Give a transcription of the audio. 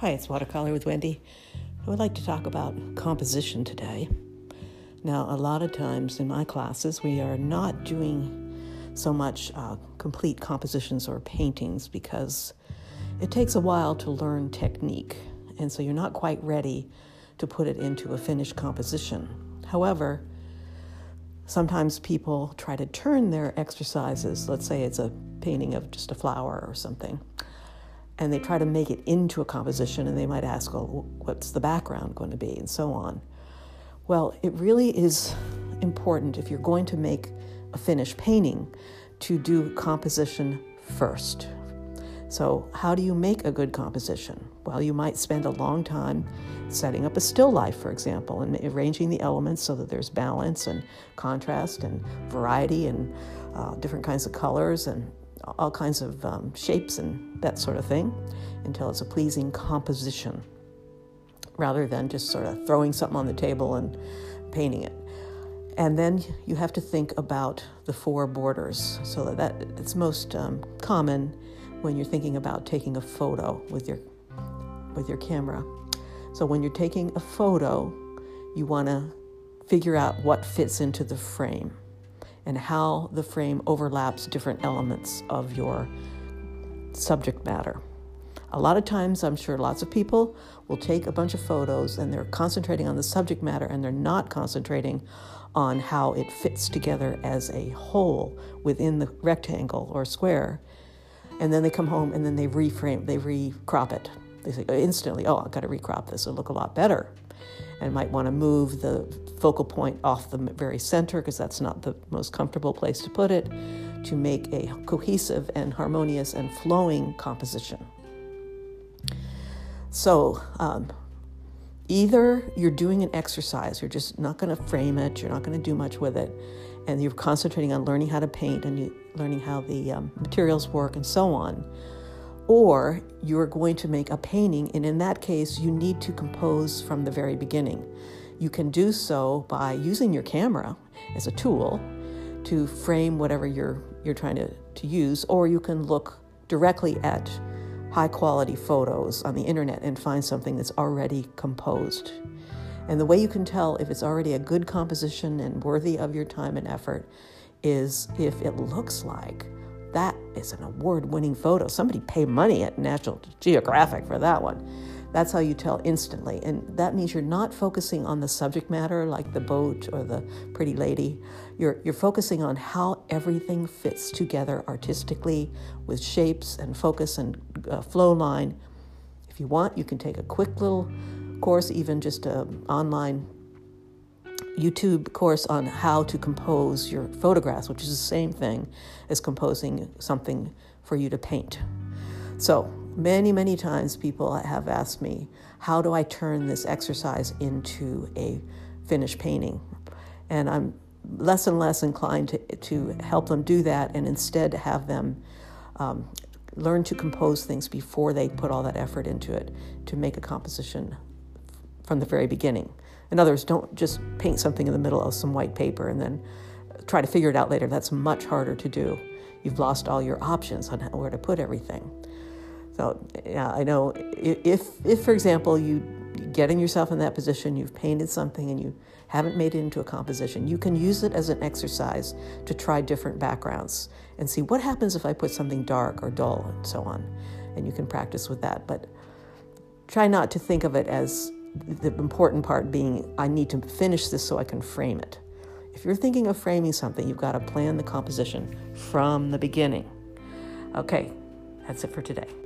Hi, it's Watercolor with Wendy. I would like to talk about composition today. Now, a lot of times in my classes, we are not doing so much uh, complete compositions or paintings because it takes a while to learn technique, and so you're not quite ready to put it into a finished composition. However, sometimes people try to turn their exercises, let's say it's a painting of just a flower or something and they try to make it into a composition and they might ask, well, what's the background going to be, and so on. Well, it really is important if you're going to make a finished painting to do composition first. So, how do you make a good composition? Well, you might spend a long time setting up a still life, for example, and arranging the elements so that there's balance and contrast and variety and uh, different kinds of colors and all kinds of um, shapes and that sort of thing until it's a pleasing composition rather than just sort of throwing something on the table and painting it. And then you have to think about the four borders so that, that it's most um, common when you're thinking about taking a photo with your with your camera. So when you're taking a photo, you want to figure out what fits into the frame and how the frame overlaps different elements of your subject matter. A lot of times, I'm sure lots of people will take a bunch of photos and they're concentrating on the subject matter and they're not concentrating on how it fits together as a whole within the rectangle or square. And then they come home and then they reframe, they recrop it. They say instantly, oh, I've got to recrop this, it'll look a lot better and might want to move the focal point off the very center because that's not the most comfortable place to put it to make a cohesive and harmonious and flowing composition. So, um, either you're doing an exercise, you're just not going to frame it, you're not going to do much with it, and you're concentrating on learning how to paint and you, learning how the um, materials work and so on or you're going to make a painting, and in that case, you need to compose from the very beginning. You can do so by using your camera as a tool to frame whatever you're, you're trying to, to use, or you can look directly at high quality photos on the internet and find something that's already composed. And the way you can tell if it's already a good composition and worthy of your time and effort is if it looks like that is an award winning photo. Somebody paid money at National Geographic for that one. That's how you tell instantly. And that means you're not focusing on the subject matter like the boat or the pretty lady. You're, you're focusing on how everything fits together artistically with shapes and focus and uh, flow line. If you want, you can take a quick little course, even just an online YouTube course on how to compose your photographs, which is the same thing as composing something for you to paint. So, many, many times people have asked me, how do I turn this exercise into a finished painting? And I'm less and less inclined to, to help them do that and instead have them um, learn to compose things before they put all that effort into it to make a composition from the very beginning. In other words, don't just paint something in the middle of some white paper and then try to figure it out later. That's much harder to do. You've lost all your options on where to put everything. So, yeah, I know if, if for example, you getting yourself in that position, you've painted something and you haven't made it into a composition, you can use it as an exercise to try different backgrounds and see what happens if I put something dark or dull and so on. And you can practice with that. But try not to think of it as the important part being I need to finish this so I can frame it. If you're thinking of framing something, you've got to plan the composition from the beginning. Okay, that's it for today.